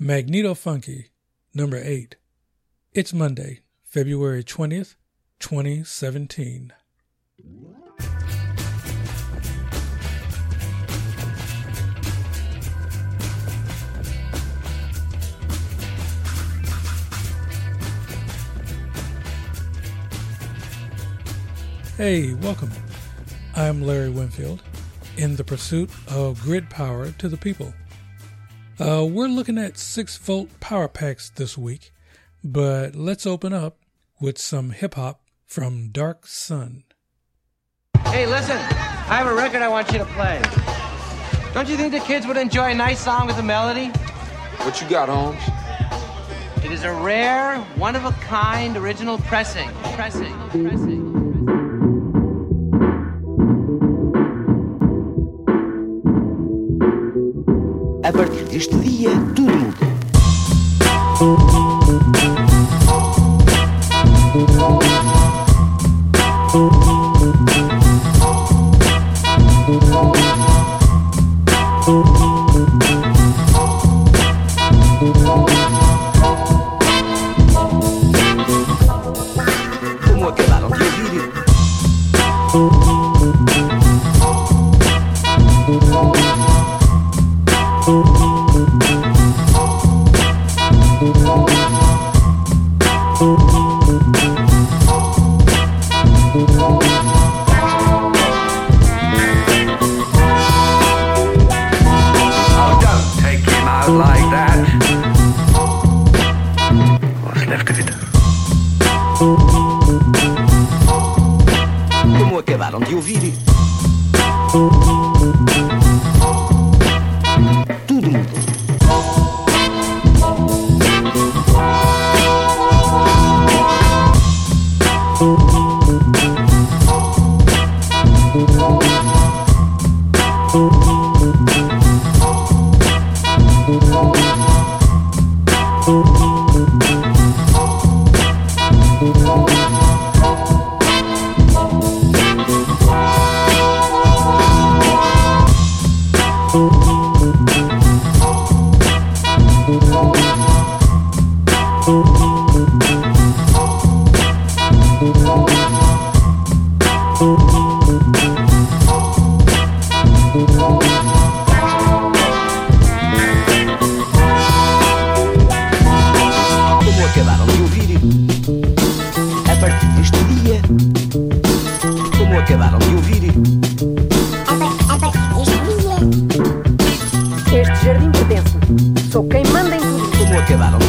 Magneto Funky, number 8. It's Monday, February 20th, 2017. Hey, welcome. I'm Larry Winfield in the pursuit of grid power to the people. Uh, we're looking at 6 volt power packs this week, but let's open up with some hip hop from Dark Sun. Hey, listen, I have a record I want you to play. Don't you think the kids would enjoy a nice song with a melody? What you got, Holmes? It is a rare, one of a kind original pressing. Pressing, pressing. A partir deste dia, tudo muda. Como acabaram de ouvir. Acabaram de ouvir. Este jardim pertence-me. Sou quem manda em tudo. Como acabaram de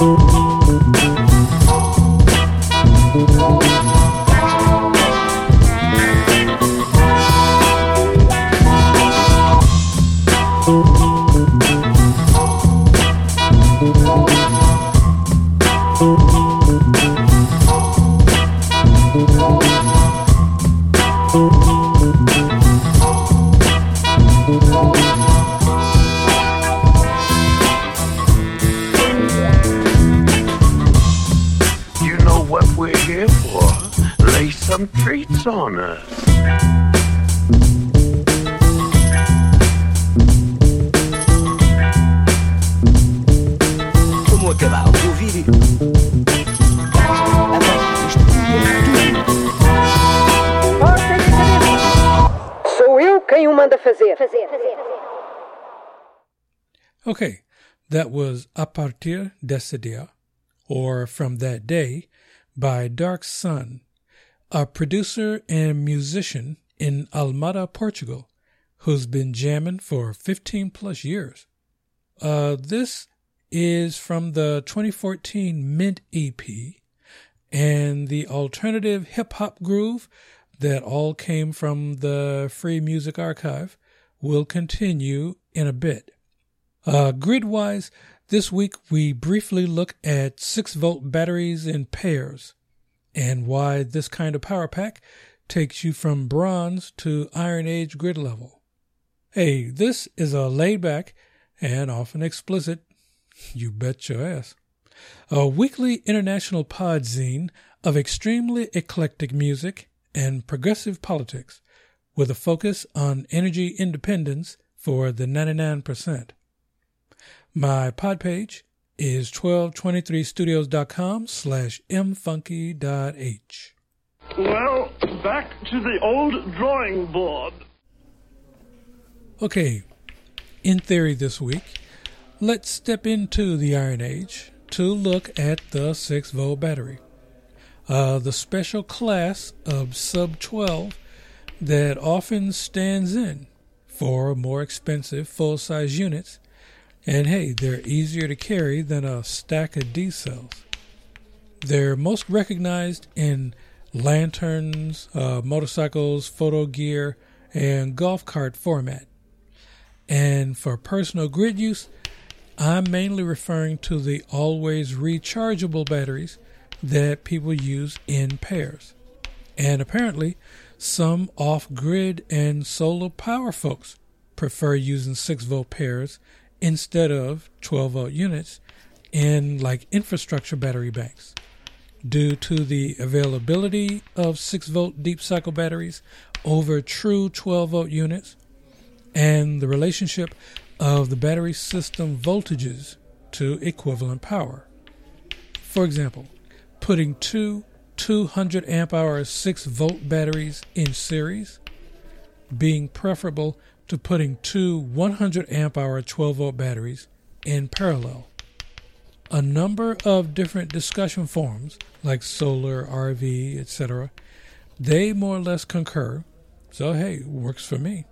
You Sou eu quem o manda. Fazer. Okay, that was A Partir desse Dia, or From That Day, by Dark Sun, a producer and musician in Almada, Portugal, who's been jamming for 15 plus years. Uh, this is from the 2014 Mint EP, and the alternative hip hop groove that all came from the Free Music Archive will continue in a bit. Uh, grid wise, this week we briefly look at 6 volt batteries in pairs and why this kind of power pack takes you from bronze to Iron Age grid level. Hey, this is a laid back and often explicit, you bet your ass, a weekly international podzine of extremely eclectic music and progressive politics with a focus on energy independence for the 99%. My pod page is 1223studios.com slash mfunky.h. Well, back to the old drawing board. Okay, in theory this week, let's step into the Iron Age to look at the 6 volt battery. Uh, the special class of sub 12 that often stands in for more expensive full size units, and hey, they're easier to carry than a stack of D cells. They're most recognized in lanterns, uh, motorcycles, photo gear, and golf cart format. And for personal grid use, I'm mainly referring to the always rechargeable batteries that people use in pairs. And apparently, some off grid and solar power folks prefer using 6 volt pairs instead of 12 volt units in like infrastructure battery banks due to the availability of 6 volt deep cycle batteries over true 12 volt units and the relationship of the battery system voltages to equivalent power. For example, putting two 200 amp hour 6 volt batteries in series being preferable to putting two 100 amp hour 12 volt batteries in parallel. A number of different discussion forums like solar, RV, etc. They more or less concur. So hey, works for me.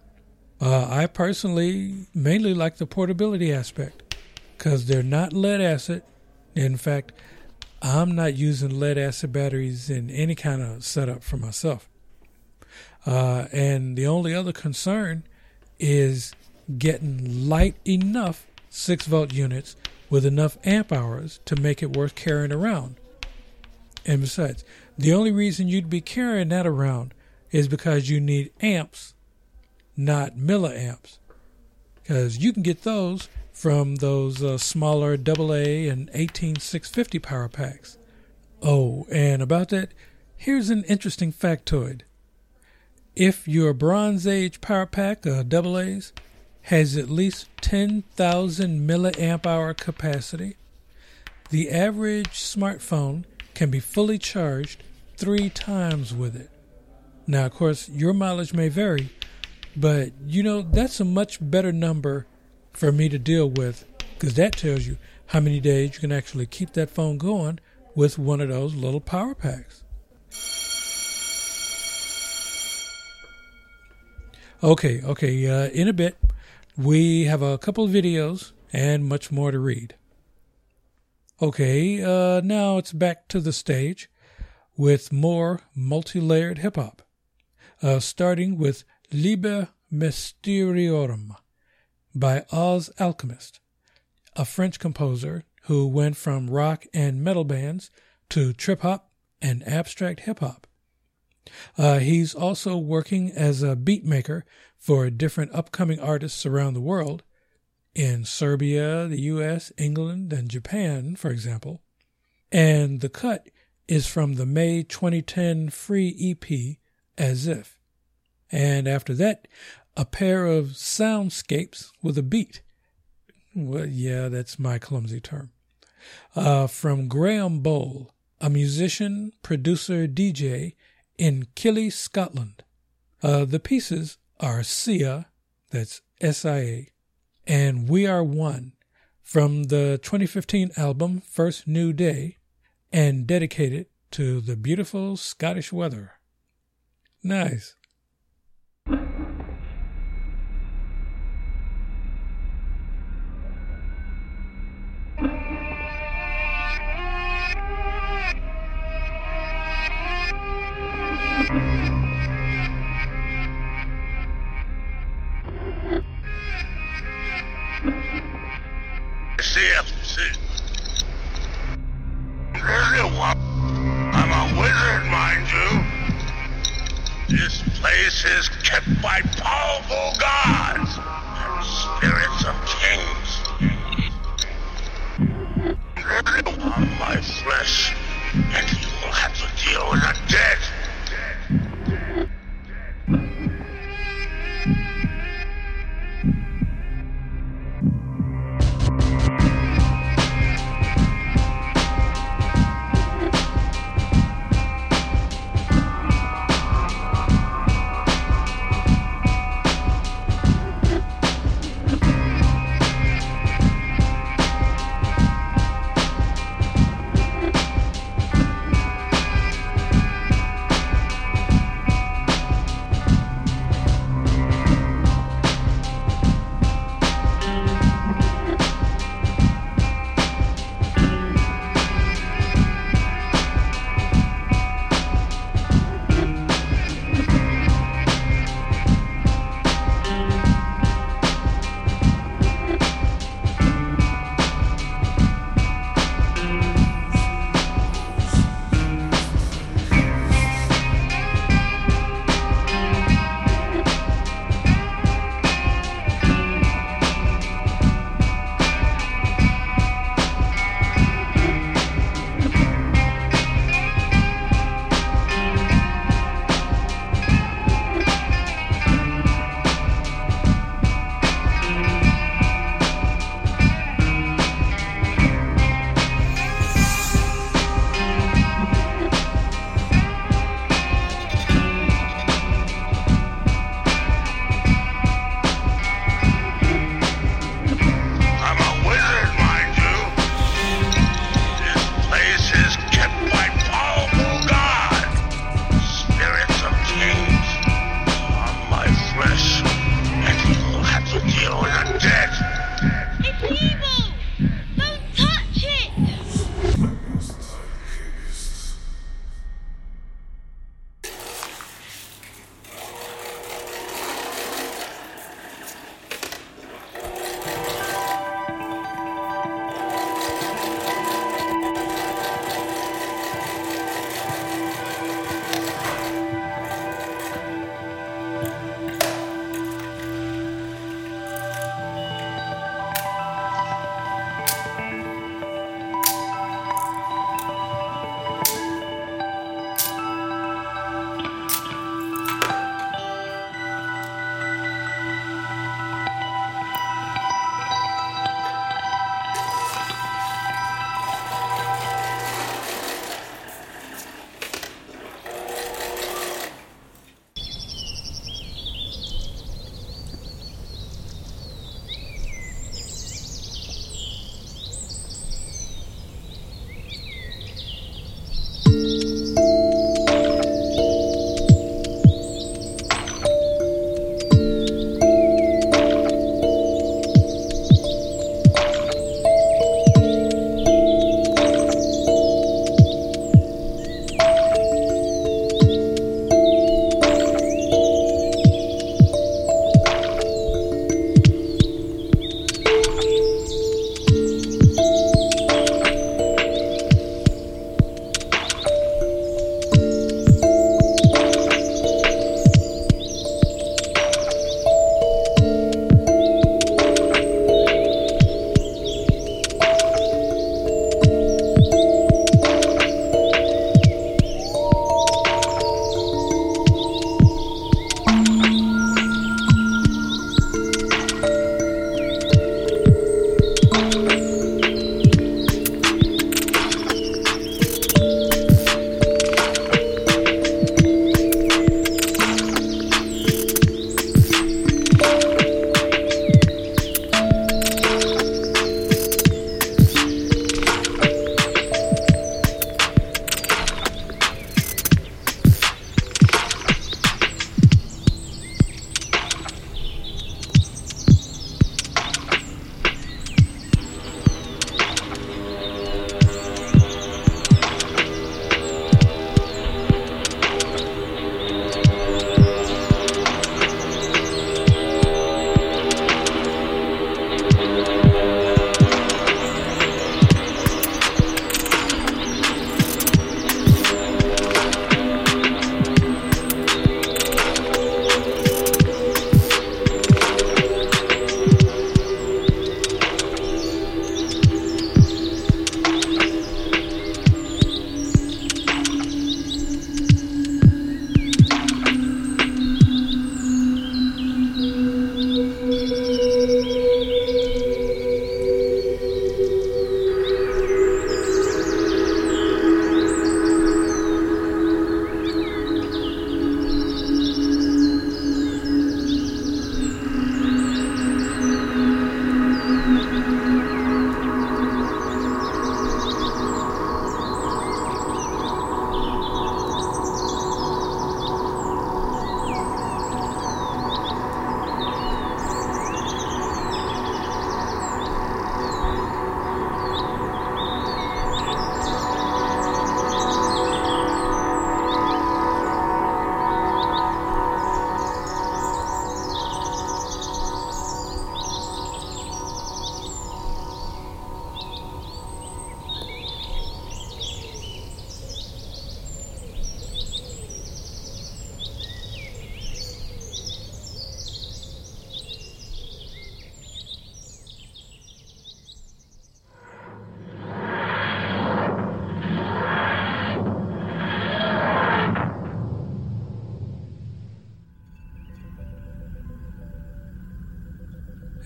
Uh, I personally mainly like the portability aspect because they're not lead acid. In fact, I'm not using lead acid batteries in any kind of setup for myself. Uh, and the only other concern is getting light enough 6 volt units with enough amp hours to make it worth carrying around. And besides, the only reason you'd be carrying that around is because you need amps not milliamps, because you can get those from those uh, smaller AA and 18650 power packs. Oh, and about that, here's an interesting factoid. If your Bronze Age power pack, uh, AA's, has at least 10,000 milliamp hour capacity, the average smartphone can be fully charged three times with it. Now, of course, your mileage may vary, but you know, that's a much better number for me to deal with because that tells you how many days you can actually keep that phone going with one of those little power packs. Okay, okay, uh, in a bit, we have a couple of videos and much more to read. Okay, uh, now it's back to the stage with more multi layered hip hop, uh, starting with Liber Mysteriorum by Oz Alchemist, a French composer who went from rock and metal bands to trip hop and abstract hip hop. Uh, he's also working as a beat maker for different upcoming artists around the world, in Serbia, the US, England, and Japan, for example. And the cut is from the May 2010 free EP, As If. And after that, a pair of soundscapes with a beat. Well, yeah, that's my clumsy term. Uh, from Graham Bowl, a musician, producer, DJ in Killie, Scotland. Uh, the pieces are Sia, that's S-I-A, and We Are One from the 2015 album First New Day and dedicated to the beautiful Scottish weather. Nice. Place is kept by powerful gods and spirits of kings. On my flesh, and you will have to deal with the dead.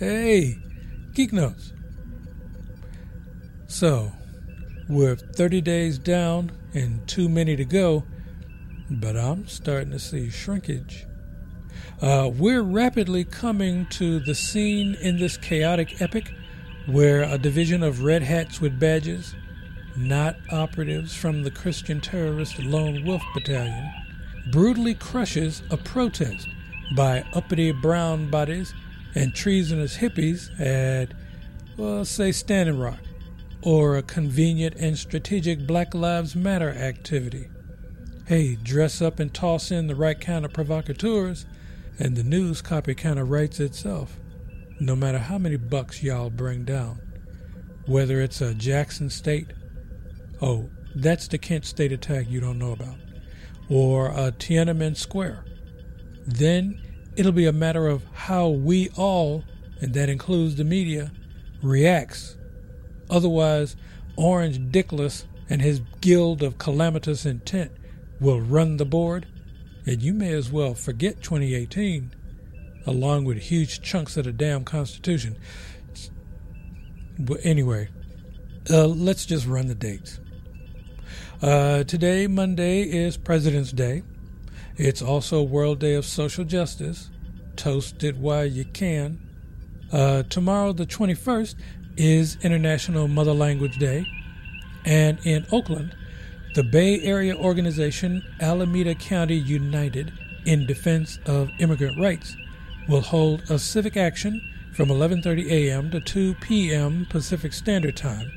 Geek Notes. So, we're 30 days down and too many to go, but I'm starting to see shrinkage. Uh, we're rapidly coming to the scene in this chaotic epic where a division of red hats with badges, not operatives from the Christian terrorist Lone Wolf Battalion, brutally crushes a protest by uppity brown bodies and treasonous hippies at, well, say, Standing Rock, or a convenient and strategic Black Lives Matter activity. Hey, dress up and toss in the right kind of provocateurs, and the news copy kind of writes itself, no matter how many bucks y'all bring down. Whether it's a Jackson State, oh, that's the Kent State attack you don't know about, or a Tiananmen Square. Then it'll be a matter of how we all, and that includes the media, reacts. Otherwise, Orange Dickless and his guild of calamitous intent will run the board, and you may as well forget 2018, along with huge chunks of the damn Constitution. But anyway, uh, let's just run the dates. Uh, today, Monday, is President's Day. It's also World Day of Social Justice. Toast it while you can. Uh, tomorrow, the 21st, is International Mother Language Day. And in Oakland, the Bay Area organization Alameda County United in Defense of Immigrant Rights will hold a civic action from 11:30 a.m. to 2 p.m. Pacific Standard Time.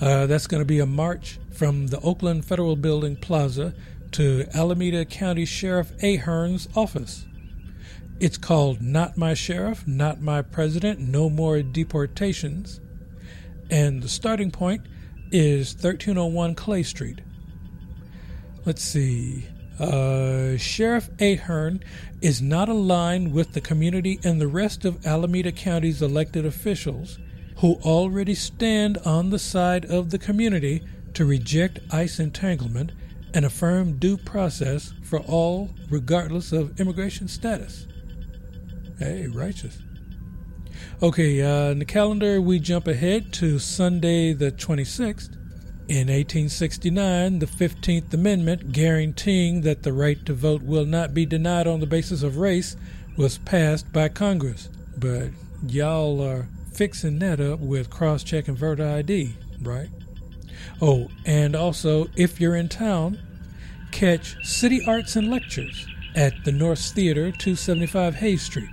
Uh, that's going to be a march from the Oakland Federal Building Plaza to Alameda County Sheriff Ahern's office. It's called Not My Sheriff, Not My President, No More Deportations. And the starting point is 1301 Clay Street. Let's see. Uh, Sheriff Ahern is not aligned with the community and the rest of Alameda County's elected officials who already stand on the side of the community to reject ICE entanglement and affirm due process for all, regardless of immigration status. Hey, righteous. Okay, uh, in the calendar, we jump ahead to Sunday the 26th. In 1869, the 15th Amendment, guaranteeing that the right to vote will not be denied on the basis of race, was passed by Congress. But y'all are fixing that up with cross check and voter ID, right? Oh, and also, if you're in town, catch City Arts and Lectures at the Nourse Theater, 275 Hayes Street.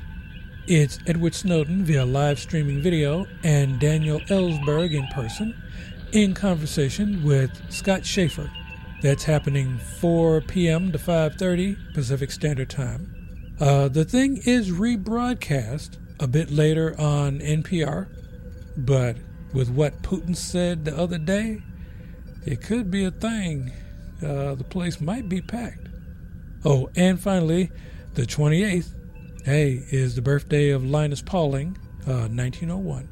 It's Edward Snowden via live streaming video and Daniel Ellsberg in person in conversation with Scott Shafer. That's happening 4 p.m. to 5:30 Pacific Standard Time. Uh, the thing is rebroadcast a bit later on NPR, but with what Putin said the other day, it could be a thing. Uh, the place might be packed. Oh, and finally, the 28th, hey, is the birthday of Linus Pauling, uh, 1901,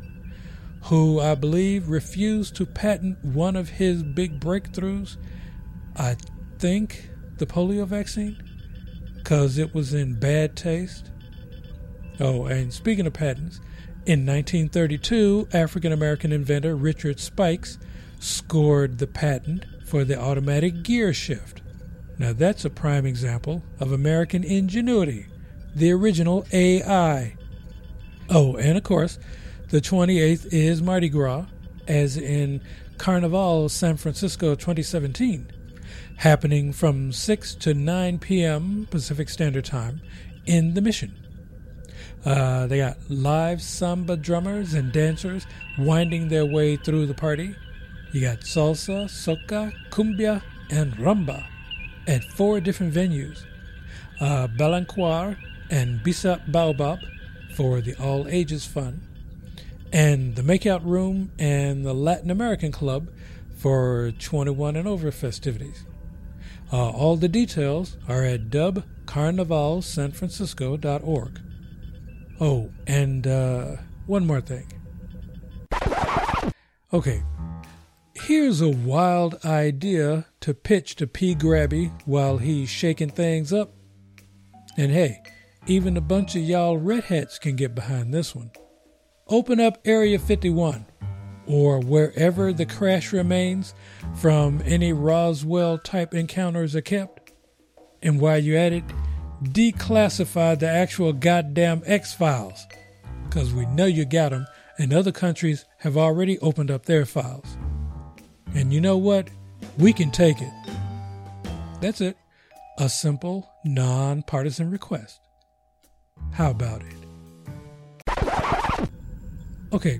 who I believe refused to patent one of his big breakthroughs. I think the polio vaccine, because it was in bad taste. Oh, and speaking of patents, in 1932, African American inventor Richard Spikes scored the patent for the automatic gear shift. Now, that's a prime example of American ingenuity, the original AI. Oh, and of course, the 28th is Mardi Gras, as in Carnival San Francisco 2017, happening from 6 to 9 p.m. Pacific Standard Time in the Mission. Uh, they got live samba drummers and dancers winding their way through the party. You got salsa, soca, cumbia, and rumba at four different venues. Uh, and Bissap Baobab for the all ages fun, and the Makeout Room and the Latin American Club for 21 and over festivities. Uh, all the details are at dubcarnivalsanfrancisco.org. Oh, and uh, one more thing. Okay, here's a wild idea to pitch to P. Grabby while he's shaking things up. And hey, even a bunch of y'all red hats can get behind this one. open up Area 51 or wherever the crash remains from any Roswell type encounters are kept. And while you're at it, declassify the actual goddamn X Files, because we know you got them, and other countries have already opened up their files. And you know what? We can take it. That's it. A simple, non-partisan request. How about it? Okay,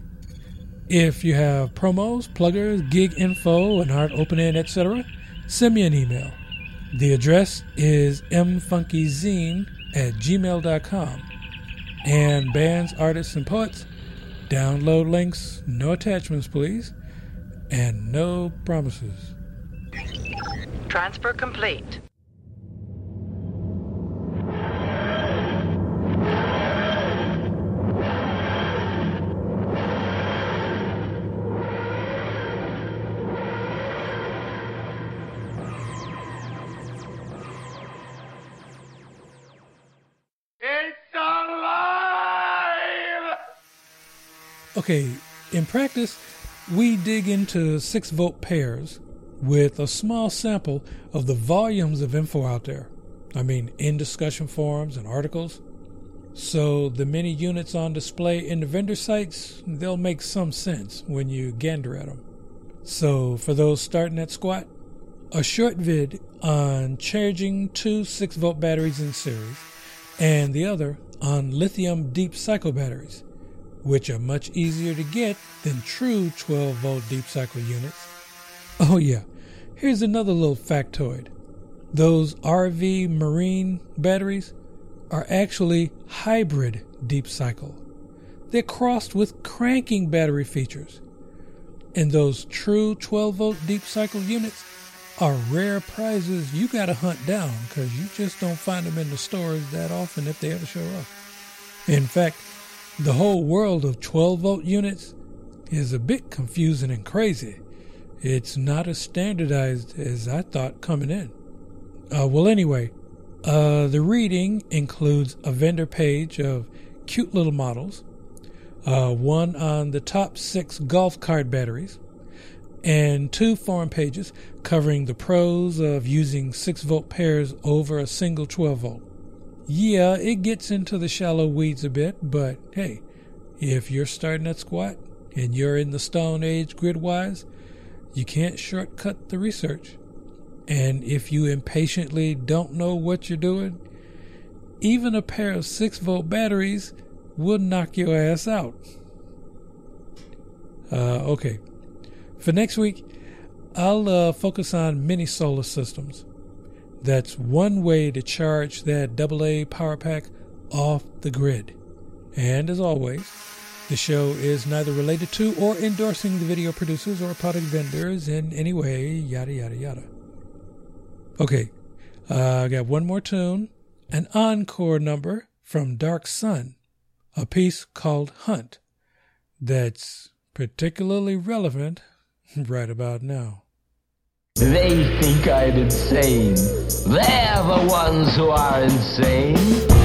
if you have promos, pluggers, gig info, an art opening, etc., send me an email. The address is mfunkyzine at gmail.com. And bands, artists, and poets, download links, no attachments, please, and no promises. Transfer complete. Okay, in practice, we dig into 6 volt pairs with a small sample of the volumes of info out there. I mean, in discussion forums and articles. So the many units on display in the vendor sites, they'll make some sense when you gander at them. So for those starting at squat, a short vid on charging two 6 volt batteries in series and the other on lithium deep cycle batteries which are much easier to get than true 12 volt deep cycle units. Oh, yeah, here's another little factoid those RV marine batteries are actually hybrid deep cycle. They're crossed with cranking battery features. And those true 12 volt deep cycle units are rare prizes you gotta hunt down because you just don't find them in the stores that often if they ever show up. In fact, the whole world of 12 volt units is a bit confusing and crazy. It's not as standardized as I thought coming in. Uh, well, anyway, uh, the reading includes a vendor page of cute little models, uh, one on the top six golf cart batteries, and two forum pages covering the pros of using 6 volt pairs over a single 12 volt. Yeah, it gets into the shallow weeds a bit, but hey, if you're starting at squat and you're in the Stone Age grid wise, you can't shortcut the research. And if you impatiently don't know what you're doing, even a pair of 6 volt batteries will knock your ass out. Uh, okay. For next week, I'll uh, focus on mini solar systems. That's one way to charge that AA power pack off the grid. And as always, the show is neither related to or endorsing the video producers or product vendors in any way, yada, yada, yada. Okay, uh, I got one more tune an encore number from Dark Sun, a piece called Hunt, that's particularly relevant right about now. They think I'm insane. They're the ones who are insane.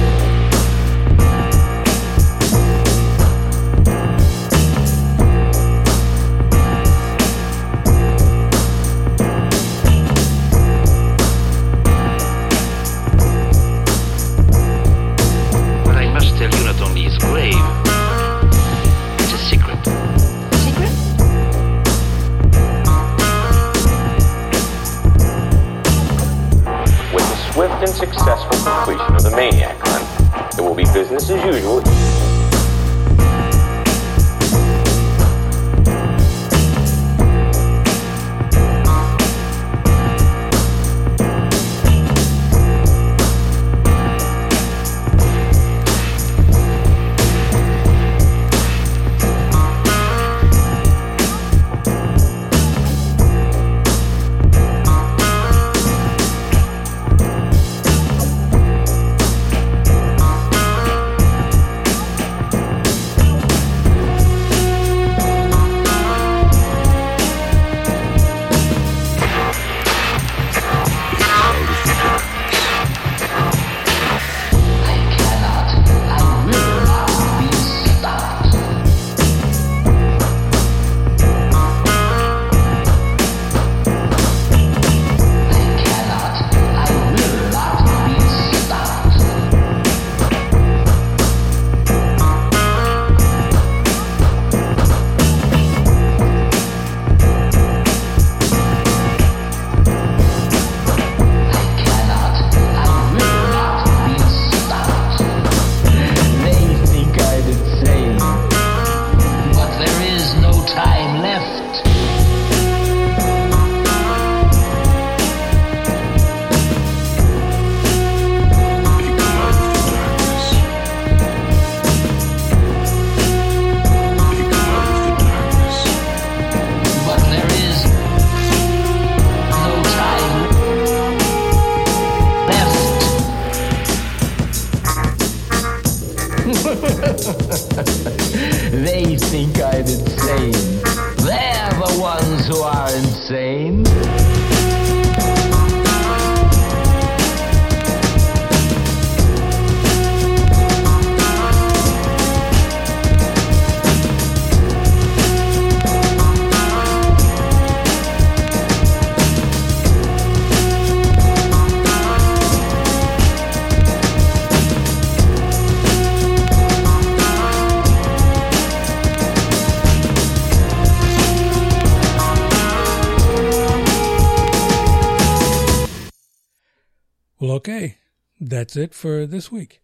That's it for this week.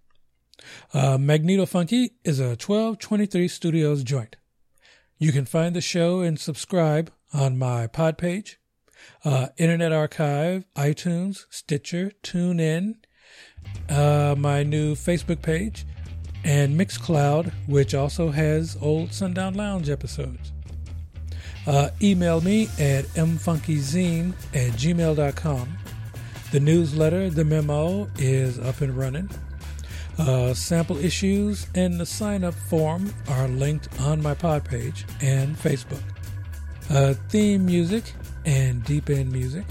Uh, Magneto Funky is a 1223 Studios joint. You can find the show and subscribe on my pod page, uh, Internet Archive, iTunes, Stitcher, TuneIn, uh, my new Facebook page, and Mixcloud, which also has old Sundown Lounge episodes. Uh, email me at mfunkyzine at gmail.com. The newsletter, the memo, is up and running. Uh, sample issues and the sign up form are linked on my pod page and Facebook. Uh, theme music and deep end music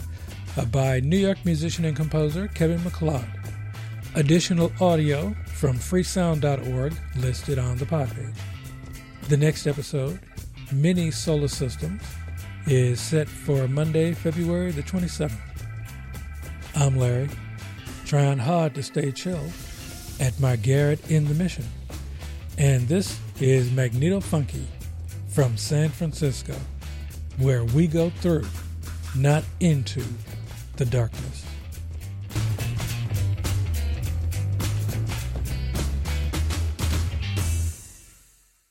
uh, by New York musician and composer Kevin MacLeod. Additional audio from freesound.org listed on the pod page. The next episode, Mini Solar Systems, is set for Monday, February the 27th. I'm Larry, trying hard to stay chill at my garret in the mission. And this is Magneto Funky from San Francisco, where we go through, not into, the darkness.